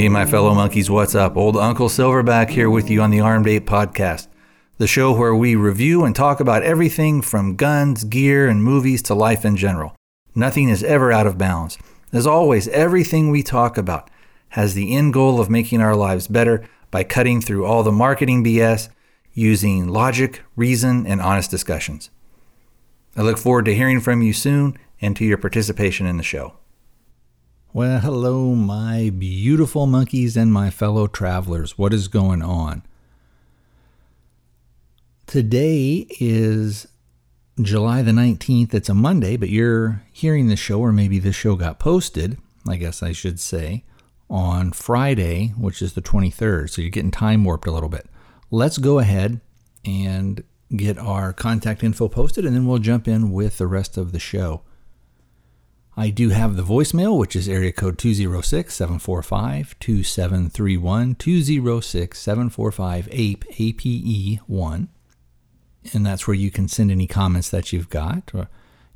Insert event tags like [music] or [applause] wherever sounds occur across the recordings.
Hey, my fellow monkeys, what's up? Old Uncle Silverback here with you on the Armed Ape Podcast, the show where we review and talk about everything from guns, gear, and movies to life in general. Nothing is ever out of bounds. As always, everything we talk about has the end goal of making our lives better by cutting through all the marketing BS using logic, reason, and honest discussions. I look forward to hearing from you soon and to your participation in the show. Well, hello, my beautiful monkeys and my fellow travelers. What is going on? Today is July the 19th. It's a Monday, but you're hearing the show, or maybe the show got posted, I guess I should say, on Friday, which is the 23rd. So you're getting time warped a little bit. Let's go ahead and get our contact info posted, and then we'll jump in with the rest of the show. I do have the voicemail, which is area code 206 745 2731 206 745 APE, APE 1. And that's where you can send any comments that you've got. Uh,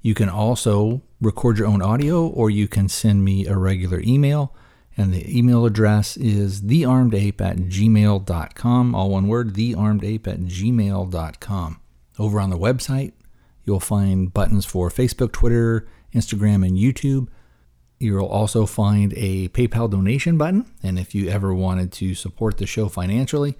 you can also record your own audio, or you can send me a regular email. And the email address is thearmedape at gmail.com. All one word, thearmedape at gmail.com. Over on the website, you'll find buttons for Facebook, Twitter, Instagram, and YouTube. You'll also find a PayPal donation button. And if you ever wanted to support the show financially,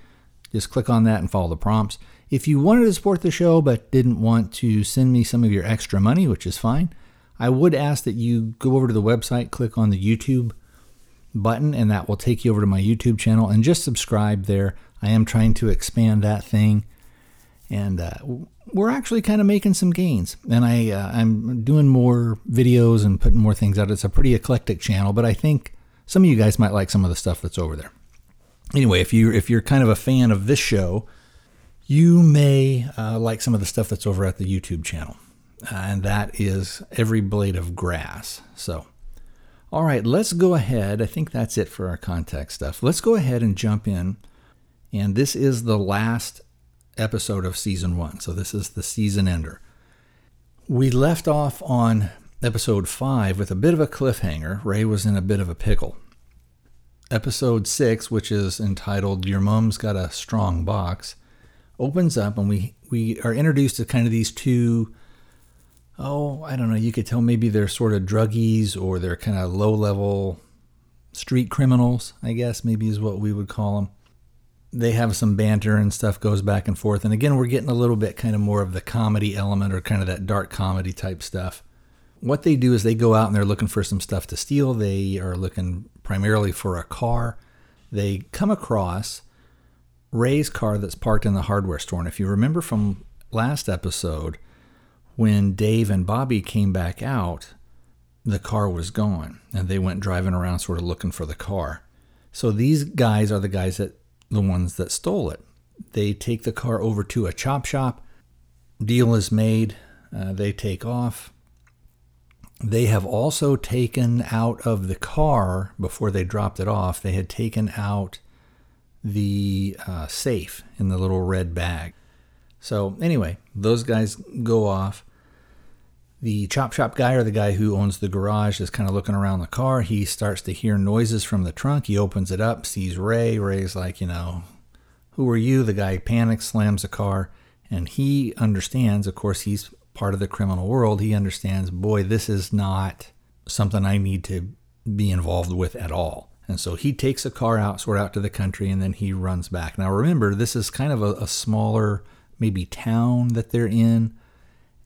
just click on that and follow the prompts. If you wanted to support the show but didn't want to send me some of your extra money, which is fine, I would ask that you go over to the website, click on the YouTube button, and that will take you over to my YouTube channel and just subscribe there. I am trying to expand that thing. And uh, we're actually kind of making some gains. And I uh, I'm doing more videos and putting more things out. It's a pretty eclectic channel, but I think some of you guys might like some of the stuff that's over there. Anyway, if you if you're kind of a fan of this show, you may uh, like some of the stuff that's over at the YouTube channel, uh, and that is every blade of grass. So. All right, let's go ahead. I think that's it for our context stuff. Let's go ahead and jump in. And this is the last episode of season one. So this is the season ender. We left off on episode five with a bit of a cliffhanger. Ray was in a bit of a pickle. Episode six, which is entitled Your Mom's Got a Strong Box, opens up and we, we are introduced to kind of these two oh, I don't know, you could tell maybe they're sort of druggies or they're kind of low level street criminals, I guess, maybe is what we would call them they have some banter and stuff goes back and forth. And again, we're getting a little bit kind of more of the comedy element or kind of that dark comedy type stuff. What they do is they go out and they're looking for some stuff to steal. They are looking primarily for a car. They come across Ray's car that's parked in the hardware store. And if you remember from last episode, when Dave and Bobby came back out, the car was gone and they went driving around sort of looking for the car. So these guys are the guys that the ones that stole it. They take the car over to a chop shop. Deal is made. Uh, they take off. They have also taken out of the car before they dropped it off, they had taken out the uh, safe in the little red bag. So, anyway, those guys go off. The chop shop guy or the guy who owns the garage is kind of looking around the car. He starts to hear noises from the trunk. He opens it up, sees Ray. Ray's like, you know, who are you? The guy panics, slams the car, and he understands, of course, he's part of the criminal world. He understands, boy, this is not something I need to be involved with at all. And so he takes the car out, sort out to the country, and then he runs back. Now remember, this is kind of a, a smaller, maybe town that they're in.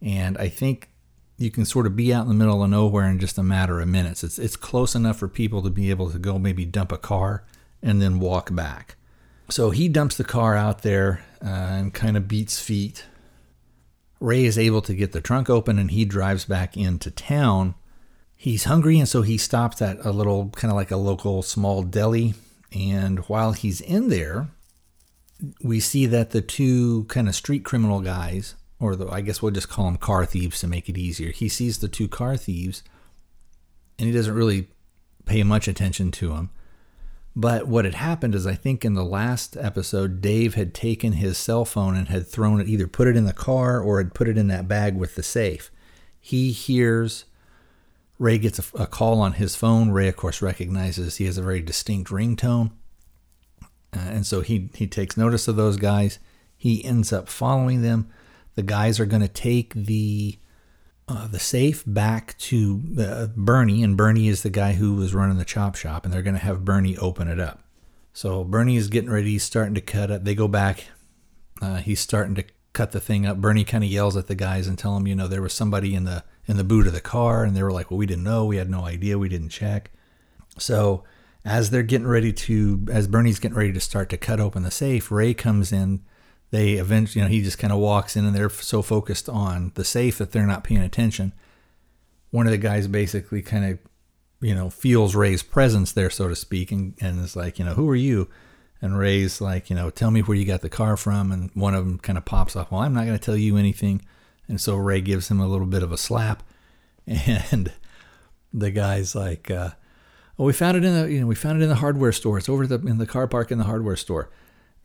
And I think you can sort of be out in the middle of nowhere in just a matter of minutes. It's it's close enough for people to be able to go maybe dump a car and then walk back. So he dumps the car out there uh, and kind of beats feet. Ray is able to get the trunk open and he drives back into town. He's hungry and so he stops at a little kind of like a local small deli. And while he's in there, we see that the two kind of street criminal guys, or the, I guess we'll just call them car thieves to make it easier. He sees the two car thieves and he doesn't really pay much attention to them. But what had happened is, I think in the last episode, Dave had taken his cell phone and had thrown it, either put it in the car or had put it in that bag with the safe. He hears Ray gets a, a call on his phone. Ray, of course, recognizes he has a very distinct ringtone. Uh, and so he, he takes notice of those guys. He ends up following them. The guys are going to take the uh, the safe back to uh, Bernie, and Bernie is the guy who was running the chop shop, and they're going to have Bernie open it up. So Bernie is getting ready. He's starting to cut it. They go back. Uh, he's starting to cut the thing up. Bernie kind of yells at the guys and tell them, you know, there was somebody in the in the boot of the car, and they were like, well, we didn't know. We had no idea. We didn't check. So as they're getting ready to, as Bernie's getting ready to start to cut open the safe, Ray comes in. They eventually, you know, he just kind of walks in and they're so focused on the safe that they're not paying attention. One of the guys basically kind of, you know, feels Ray's presence there, so to speak, and, and is like, you know, who are you? And Ray's like, you know, tell me where you got the car from. And one of them kind of pops off, well, I'm not going to tell you anything. And so Ray gives him a little bit of a slap. [laughs] And the guy's like, uh, well, we found it in the you know we found it in the hardware store. It's over the in the car park in the hardware store.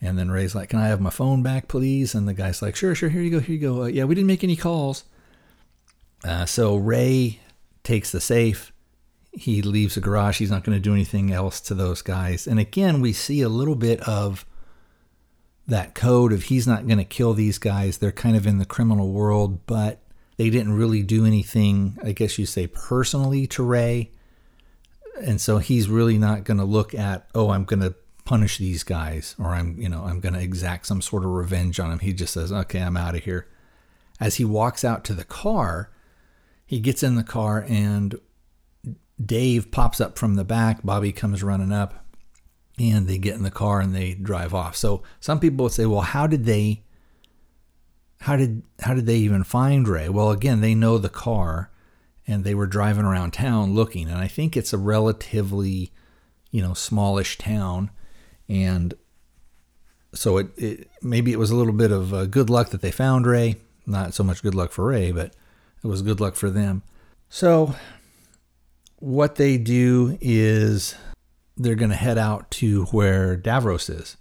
And then Ray's like, "Can I have my phone back, please?" And the guy's like, "Sure, sure. Here you go. Here you go. Uh, yeah, we didn't make any calls." Uh, so Ray takes the safe. He leaves the garage. He's not going to do anything else to those guys. And again, we see a little bit of that code of he's not going to kill these guys. They're kind of in the criminal world, but they didn't really do anything, I guess you say, personally to Ray and so he's really not going to look at oh i'm going to punish these guys or i'm you know i'm going to exact some sort of revenge on him he just says okay i'm out of here. As he walks out to the car he gets in the car and dave pops up from the back. Bobby comes running up and they get in the car and they drive off. So some people would say well how did they how did how did they even find ray? Well again they know the car and they were driving around town looking. And I think it's a relatively, you know, smallish town, and so it, it maybe it was a little bit of uh, good luck that they found Ray. Not so much good luck for Ray, but it was good luck for them. So what they do is they're going to head out to where Davros is.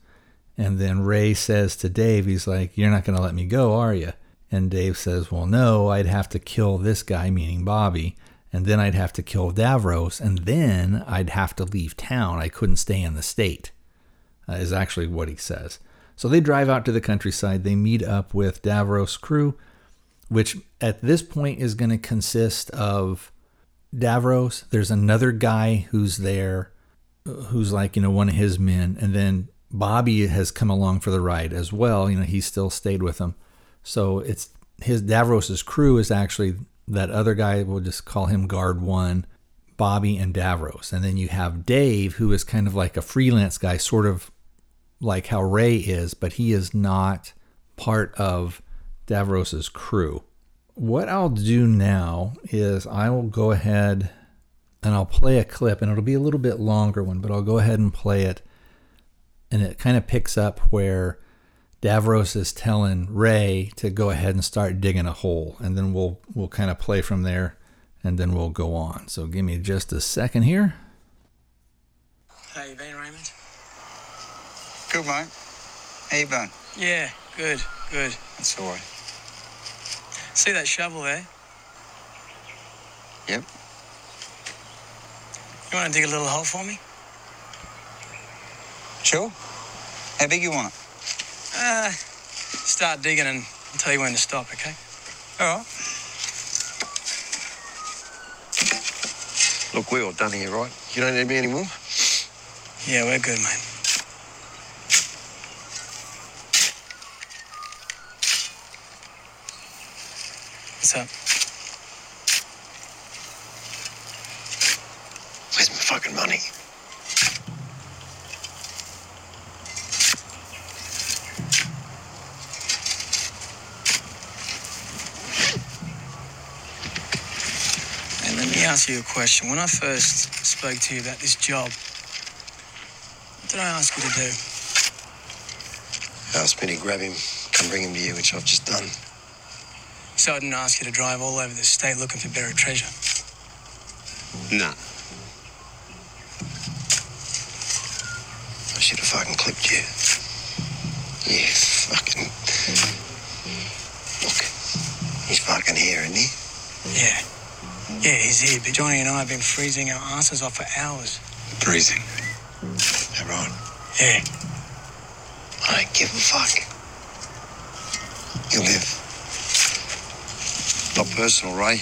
And then Ray says to Dave, he's like, You're not going to let me go, are you? And Dave says, Well, no, I'd have to kill this guy, meaning Bobby, and then I'd have to kill Davros, and then I'd have to leave town. I couldn't stay in the state, uh, is actually what he says. So they drive out to the countryside. They meet up with Davros' crew, which at this point is going to consist of Davros. There's another guy who's there, who's like, you know, one of his men. And then Bobby has come along for the ride as well. You know, he still stayed with them. So it's his Davros's crew is actually that other guy. We'll just call him Guard One, Bobby and Davros, and then you have Dave, who is kind of like a freelance guy, sort of like how Ray is, but he is not part of Davros's crew. What I'll do now is I will go ahead and I'll play a clip, and it'll be a little bit longer one, but I'll go ahead and play it. And it kind of picks up where Davros is telling Ray to go ahead and start digging a hole, and then we'll we'll kind of play from there, and then we'll go on. So give me just a second here. How you been, Raymond? Good, mate. How you been? Yeah, good, good. That's all right. See that shovel there? Yep. You want to dig a little hole for me? Sure. How big you want it? Uh, start digging and I'll tell you when to stop, okay? All right. Look, we're all done here, right? You don't need me anymore? Yeah, we're good, mate. What's up? Where's my fucking money? Ask you a question. When I first spoke to you about this job, what did I ask you to do? Asked me to grab him, come bring him to you, which I've just done. So I didn't ask you to drive all over the state looking for buried treasure. Nah. I should have fucking clipped you. Yeah, fucking. Look, he's fucking here, isn't he? Yeah. Yeah, he's here, but Johnny and I have been freezing our asses off for hours. Freezing. Right? Yeah. I don't give a fuck. You live. Not personal, Ray.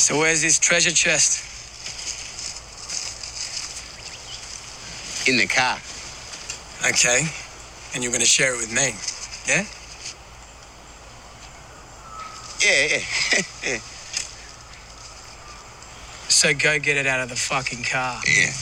So where's this treasure chest? In the car. Okay. And you're gonna share it with me. Yeah? Yeah, yeah, [laughs] yeah. So go get it out of the fucking car. Yeah.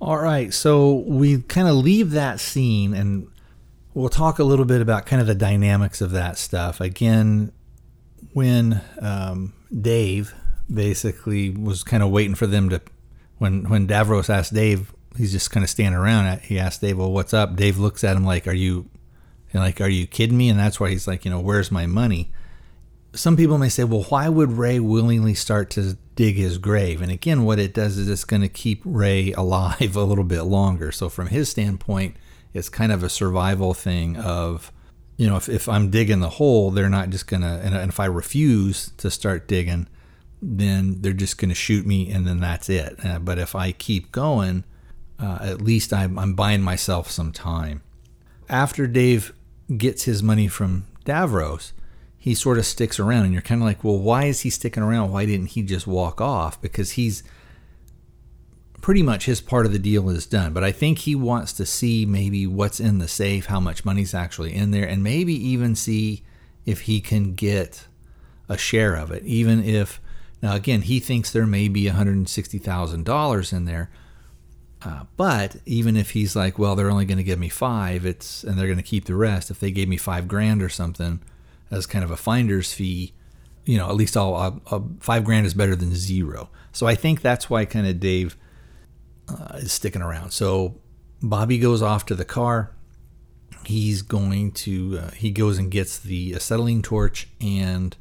All right, so we kind of leave that scene and we'll talk a little bit about kind of the dynamics of that stuff. Again, when um, Dave basically was kind of waiting for them to, when when Davros asked Dave, he's just kind of standing around. He asked Dave, "Well, what's up?" Dave looks at him like, "Are you, like, are you kidding me?" And that's why he's like, you know, "Where's my money?" some people may say, well, why would Ray willingly start to dig his grave? And again, what it does is it's going to keep Ray [laughs] alive a little bit longer. So, from his standpoint, it's kind of a survival thing of, you know, if, if I'm digging the hole, they're not just going to, and if I refuse to start digging, then they're just going to shoot me and then that's it. Uh, but if I keep going, uh, at least I'm, I'm buying myself some time. After Dave gets his money from Davros, he sort of sticks around and you're kind of like well why is he sticking around why didn't he just walk off because he's pretty much his part of the deal is done but i think he wants to see maybe what's in the safe how much money's actually in there and maybe even see if he can get a share of it even if now again he thinks there may be $160000 in there uh, but even if he's like well they're only going to give me five it's and they're going to keep the rest if they gave me five grand or something as kind of a finder's fee, you know, at least I'll, five grand is better than zero. So I think that's why kind of Dave uh, is sticking around. So Bobby goes off to the car. He's going to uh, he goes and gets the acetylene torch and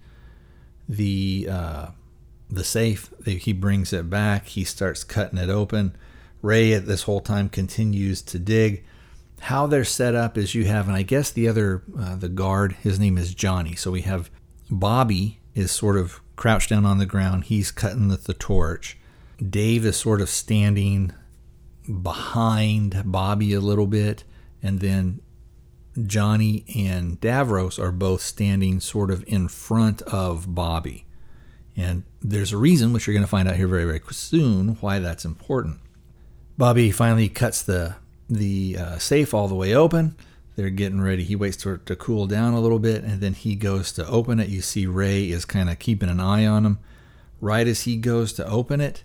the uh, the safe. He brings it back. He starts cutting it open. Ray at this whole time continues to dig how they're set up is you have, and I guess the other, uh, the guard, his name is Johnny. So we have Bobby is sort of crouched down on the ground. He's cutting the, the torch. Dave is sort of standing behind Bobby a little bit. And then Johnny and Davros are both standing sort of in front of Bobby. And there's a reason, which you're going to find out here very, very soon, why that's important. Bobby finally cuts the the uh, safe all the way open. They're getting ready. He waits for it to cool down a little bit, and then he goes to open it. You see Ray is kind of keeping an eye on him. Right as he goes to open it,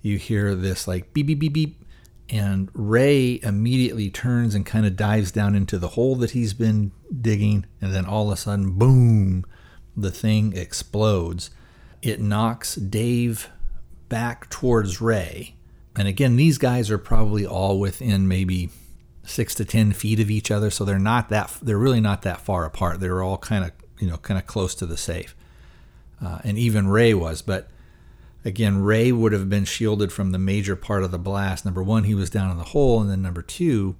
you hear this like beep beep beep beep, and Ray immediately turns and kind of dives down into the hole that he's been digging, and then all of a sudden, boom, the thing explodes. It knocks Dave back towards Ray and again, these guys are probably all within maybe six to ten feet of each other, so they're not that they're really not that far apart. They're all kind of you know kind of close to the safe, uh, and even Ray was. But again, Ray would have been shielded from the major part of the blast. Number one, he was down in the hole, and then number two,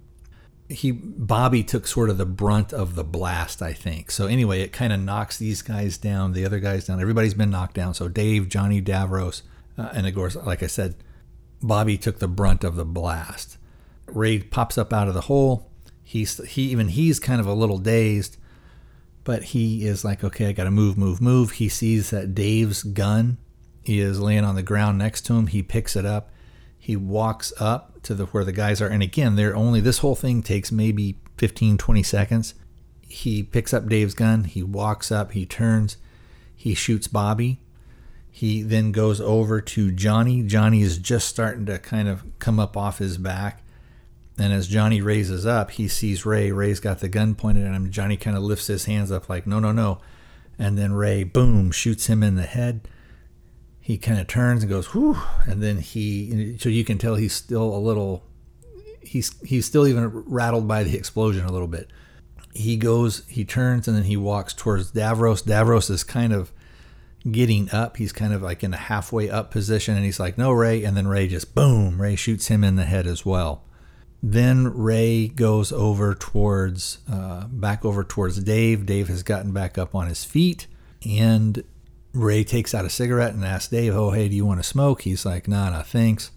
he Bobby took sort of the brunt of the blast, I think. So anyway, it kind of knocks these guys down, the other guys down. Everybody's been knocked down. So Dave, Johnny Davros, uh, and of course, like I said, Bobby took the brunt of the blast. Ray pops up out of the hole. He's he even he's kind of a little dazed, but he is like, okay, I got to move, move, move. He sees that Dave's gun is laying on the ground next to him. He picks it up. He walks up to the where the guys are, and again, they're only this whole thing takes maybe 15, 20 seconds. He picks up Dave's gun. He walks up. He turns. He shoots Bobby. He then goes over to Johnny. Johnny is just starting to kind of come up off his back. And as Johnny raises up, he sees Ray. Ray's got the gun pointed at him. Johnny kind of lifts his hands up, like, no, no, no. And then Ray, boom, shoots him in the head. He kind of turns and goes, whew. And then he, so you can tell he's still a little, he's, he's still even rattled by the explosion a little bit. He goes, he turns, and then he walks towards Davros. Davros is kind of getting up. He's kind of like in a halfway up position, and he's like, no, Ray. And then Ray just, boom, Ray shoots him in the head as well. Then Ray goes over towards, uh, back over towards Dave. Dave has gotten back up on his feet, and Ray takes out a cigarette and asks Dave, "Oh, hey, do you want to smoke?" He's like, "Nah, nah, thanks."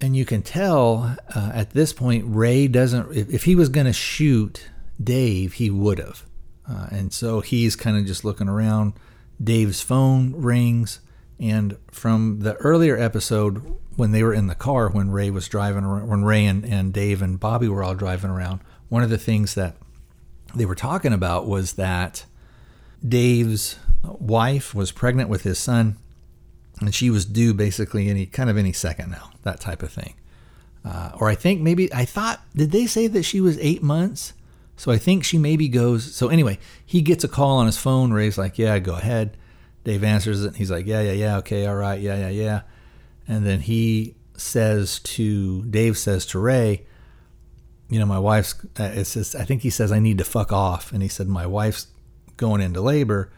And you can tell uh, at this point, Ray doesn't. If, if he was going to shoot Dave, he would have. Uh, and so he's kind of just looking around. Dave's phone rings, and from the earlier episode, when they were in the car when Ray was driving around, when Ray and, and Dave and Bobby were all driving around, one of the things that they were talking about was that Dave's wife was pregnant with his son, and she was due basically any kind of any second now, that type of thing. Uh, or I think maybe I thought did they say that she was eight months? So I think she maybe goes. So anyway, he gets a call on his phone. Ray's like, "Yeah, go ahead." Dave answers it. He's like, "Yeah, yeah, yeah, okay, all right, yeah, yeah, yeah." And then he says to Dave says to Ray, you know, my wife's. Uh, it's just I think he says I need to fuck off, and he said my wife's going into labor,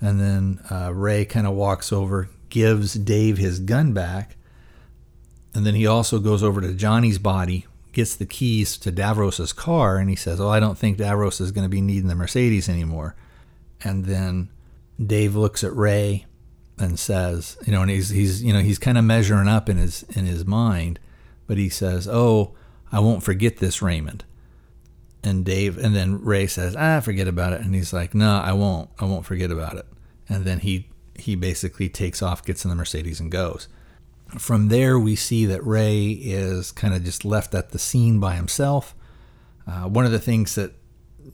and then uh, Ray kind of walks over, gives Dave his gun back, and then he also goes over to Johnny's body, gets the keys to Davros's car, and he says, "Oh, I don't think Davros is going to be needing the Mercedes anymore." And then Dave looks at Ray and says, you know, and he's he's you know he's kind of measuring up in his in his mind, but he says, "Oh, I won't forget this, Raymond." And Dave, and then Ray says, "Ah, forget about it," and he's like, "No, I won't. I won't forget about it." And then he he basically takes off, gets in the Mercedes, and goes. From there, we see that Ray is kind of just left at the scene by himself. Uh, one of the things that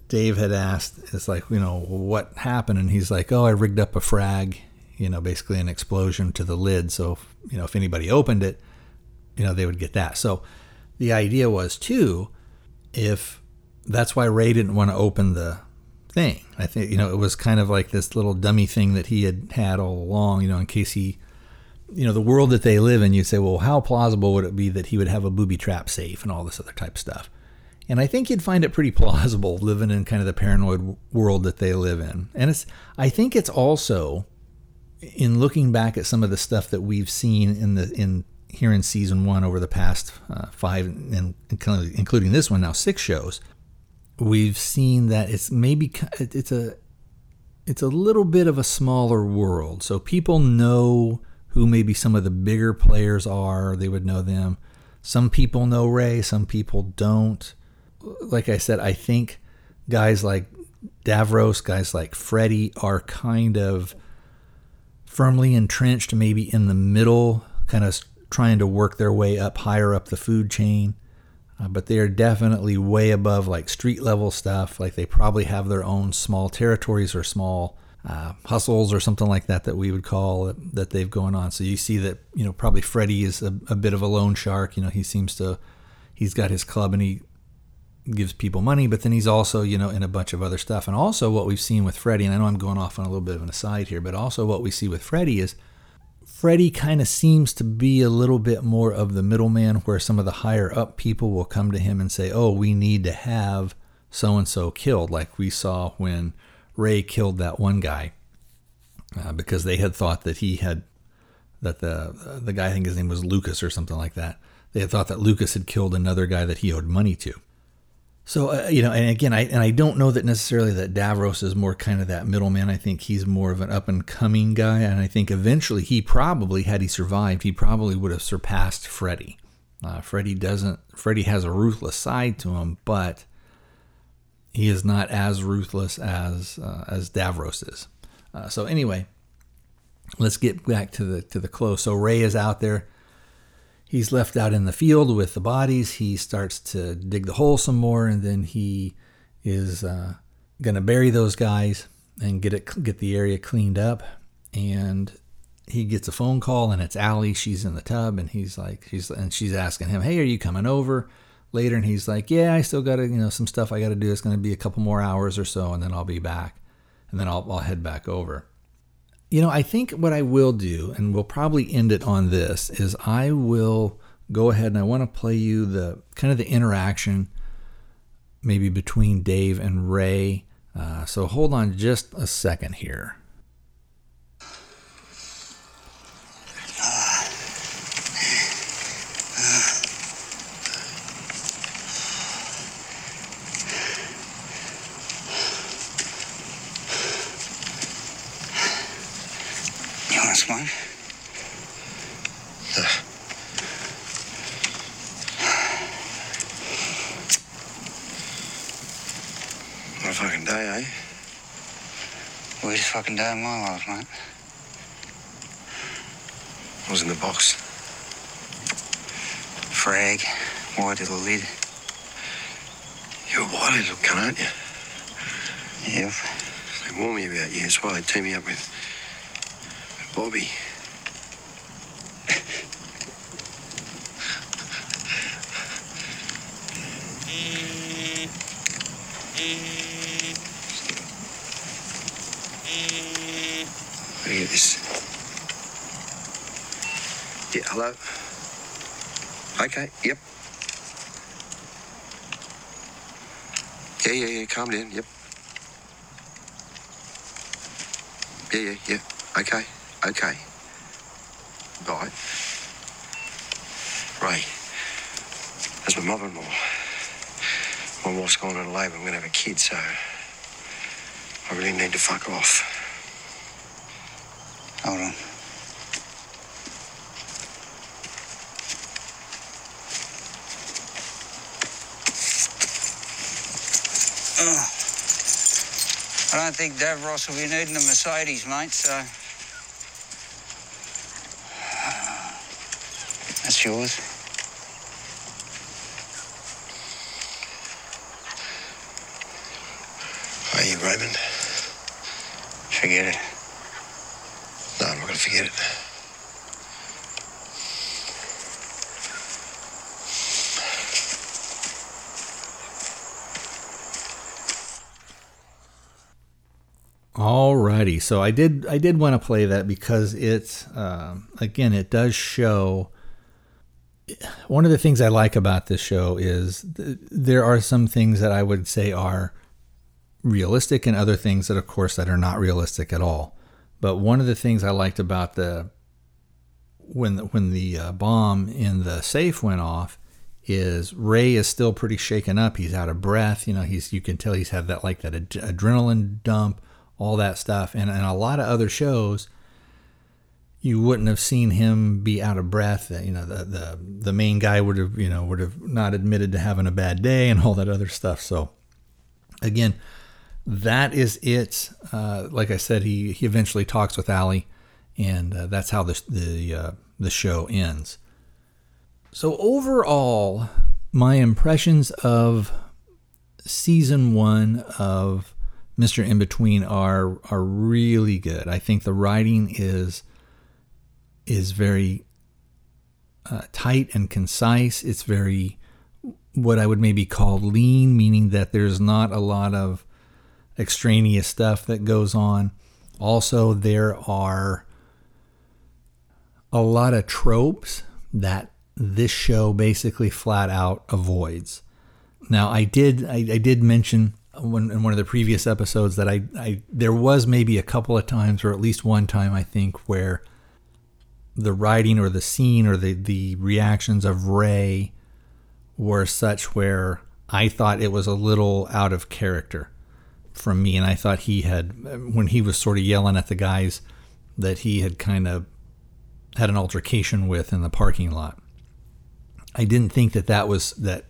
Dave had asked is like, you know, what happened? And he's like, oh, I rigged up a frag you know, basically an explosion to the lid. So, you know, if anybody opened it, you know, they would get that. So the idea was too, if that's why Ray didn't want to open the thing. I think, you know, it was kind of like this little dummy thing that he had had all along, you know, in case he, you know, the world that they live in, you say, well, how plausible would it be that he would have a booby trap safe and all this other type stuff? And I think you'd find it pretty plausible living in kind of the paranoid world that they live in. And it's, I think it's also, in looking back at some of the stuff that we've seen in the in here in season one over the past uh, five and including this one now six shows, we've seen that it's maybe it's a it's a little bit of a smaller world. So people know who maybe some of the bigger players are. They would know them. Some people know Ray. Some people don't. Like I said, I think guys like Davros, guys like Freddy are kind of firmly entrenched, maybe in the middle, kind of trying to work their way up higher up the food chain. Uh, but they are definitely way above like street level stuff. Like they probably have their own small territories or small uh, hustles or something like that that we would call that, that they've going on. So you see that you know probably Freddy is a, a bit of a loan shark. You know he seems to he's got his club and he gives people money, but then he's also, you know, in a bunch of other stuff. And also what we've seen with Freddy, and I know I'm going off on a little bit of an aside here, but also what we see with Freddy is Freddy kind of seems to be a little bit more of the middleman where some of the higher up people will come to him and say, oh, we need to have so and so killed, like we saw when Ray killed that one guy uh, because they had thought that he had, that the, the guy, I think his name was Lucas or something like that. They had thought that Lucas had killed another guy that he owed money to. So uh, you know, and again, I and I don't know that necessarily that Davros is more kind of that middleman. I think he's more of an up and coming guy, and I think eventually he probably, had he survived, he probably would have surpassed Freddy. Uh, Freddy doesn't. Freddy has a ruthless side to him, but he is not as ruthless as uh, as Davros is. Uh, so anyway, let's get back to the to the close. So Ray is out there he's left out in the field with the bodies. He starts to dig the hole some more, and then he is uh, going to bury those guys and get it get the area cleaned up. And he gets a phone call, and it's Allie. She's in the tub, and he's like, she's and she's asking him, "Hey, are you coming over?" later and he's like, "Yeah, I still got to, you know, some stuff I got to do. It's going to be a couple more hours or so and then I'll be back." And then I'll I'll head back over. You know, I think what I will do and we'll probably end it on this is I will go ahead and I want to play you the kind of the interaction maybe between Dave and Ray. Uh, so hold on just a second here. You want to smoke? What a fucking day, eh? Weirdest fucking day of my life, mate. I was in the box. Frag, white little lid. You're a white little cunt, aren't you? Yep. They warn me about you. That's why they team me up with Bobby. Let me get this. Yeah, hello? Okay, yep. Yeah, yeah, yeah, calm down, yep. Yeah, yeah, yeah. Okay, okay. Right. Ray, that's my mother-in-law. My wife's gone into labour. I'm going to have a kid, so I really need to fuck off. Hold on. Oh. I don't think Davros will be needing a Mercedes, mate, so. That's yours. Are you, Raymond? Forget it. No, I'm not going to forget it. So I did I did want to play that because it's um, again it does show. One of the things I like about this show is th- there are some things that I would say are realistic, and other things that, of course, that are not realistic at all. But one of the things I liked about the when the, when the uh, bomb in the safe went off is Ray is still pretty shaken up. He's out of breath. You know, he's you can tell he's had that like that ad- adrenaline dump, all that stuff. And and a lot of other shows, you wouldn't have seen him be out of breath. You know, the the the main guy would have you know would have not admitted to having a bad day and all that other stuff. So again, that is it. Uh, like I said, he he eventually talks with Allie, and uh, that's how the the uh, the show ends. So overall, my impressions of season one of Mr. Inbetween are are really good. I think the writing is is very uh, tight and concise. It's very what I would maybe call lean, meaning that there's not a lot of extraneous stuff that goes on. Also, there are a lot of tropes that this show basically flat out avoids. Now, I did I, I did mention when, in one of the previous episodes that I, I there was maybe a couple of times, or at least one time, I think, where the writing or the scene or the the reactions of Ray were such where I thought it was a little out of character from me, and I thought he had when he was sort of yelling at the guys that he had kind of had an altercation with in the parking lot. I didn't think that that was that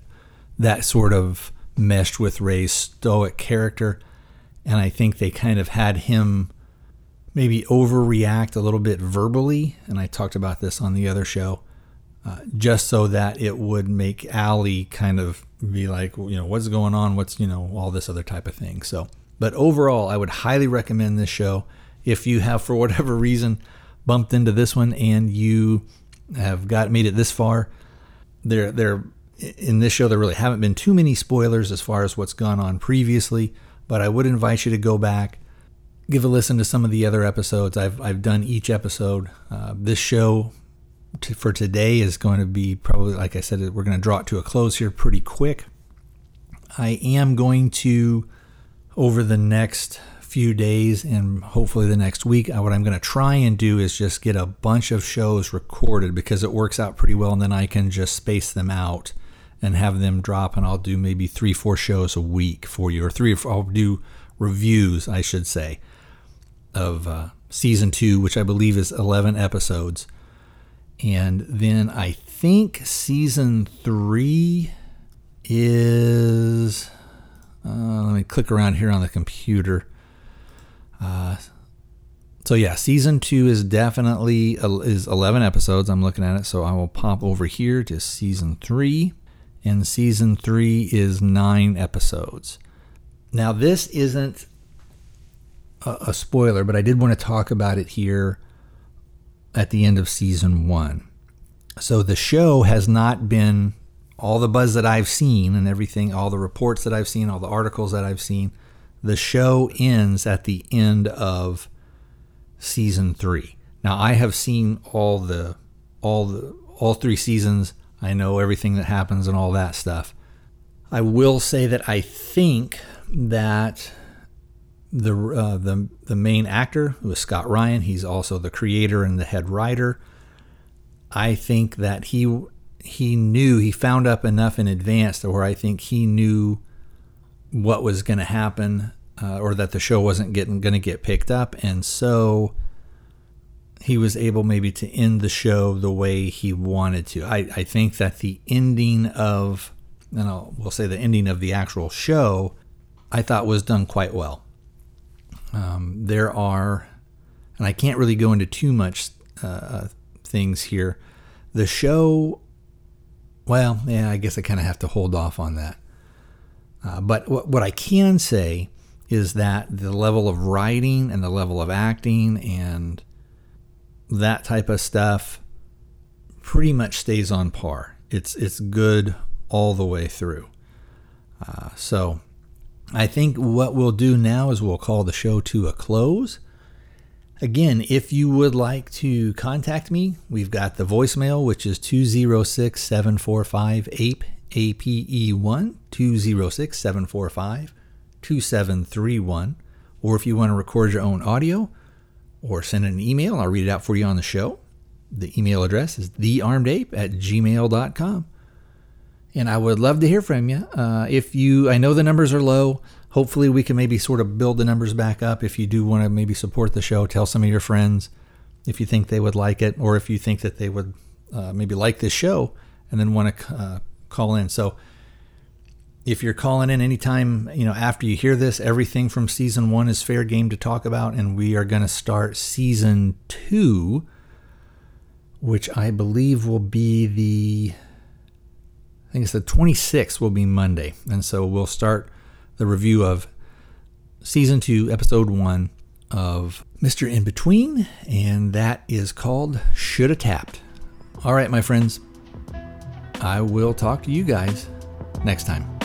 that sort of meshed with Ray's stoic character, and I think they kind of had him maybe overreact a little bit verbally, and I talked about this on the other show, uh, just so that it would make Allie kind of be like, you know, what's going on? What's you know all this other type of thing. So, but overall, I would highly recommend this show if you have for whatever reason bumped into this one and you have got made it this far. There, there in this show, there really haven't been too many spoilers as far as what's gone on previously, but I would invite you to go back, give a listen to some of the other episodes. I've, I've done each episode. Uh, this show for today is going to be probably, like I said, we're going to draw it to a close here pretty quick. I am going to, over the next few days and hopefully the next week, uh, what I'm going to try and do is just get a bunch of shows recorded because it works out pretty well, and then I can just space them out and have them drop, and I'll do maybe three, four shows a week for you, or three, or four, I'll do reviews, I should say, of uh, season two, which I believe is 11 episodes. And then I think season three is. Uh, let me click around here on the computer. Uh, so yeah, season two is definitely is 11 episodes. I'm looking at it, so I will pop over here to season three, and season three is nine episodes. Now this isn't a, a spoiler, but I did want to talk about it here at the end of season one. So the show has not been all the buzz that I've seen and everything, all the reports that I've seen, all the articles that I've seen the show ends at the end of season three. Now I have seen all the all the all three seasons. I know everything that happens and all that stuff. I will say that I think that the uh, the the main actor, who is Scott Ryan, he's also the creator and the head writer. I think that he he knew he found up enough in advance to where I think he knew what was going to happen uh, or that the show wasn't getting going to get picked up and so he was able maybe to end the show the way he wanted to. I, I think that the ending of and I'll, we'll say the ending of the actual show i thought was done quite well. Um, there are and i can't really go into too much uh, uh things here. The show well yeah i guess i kind of have to hold off on that. Uh, but what, what I can say is that the level of writing and the level of acting and that type of stuff pretty much stays on par. It's it's good all the way through. Uh, so I think what we'll do now is we'll call the show to a close. Again, if you would like to contact me, we've got the voicemail, which is 206 745 APE APE1 206 745 2731. Or if you want to record your own audio or send an email, I'll read it out for you on the show. The email address is thearmedape at gmail.com. And I would love to hear from you. Uh, if you, I know the numbers are low. Hopefully, we can maybe sort of build the numbers back up. If you do want to maybe support the show, tell some of your friends if you think they would like it, or if you think that they would uh, maybe like this show and then want to uh, call in. So if you're calling in anytime, you know, after you hear this, everything from season one is fair game to talk about. And we are going to start season two, which I believe will be the, I think it's the 26th will be Monday. And so we'll start the review of season two, episode one of Mr. Inbetween. And that is called Shoulda Tapped. All right, my friends. I will talk to you guys next time.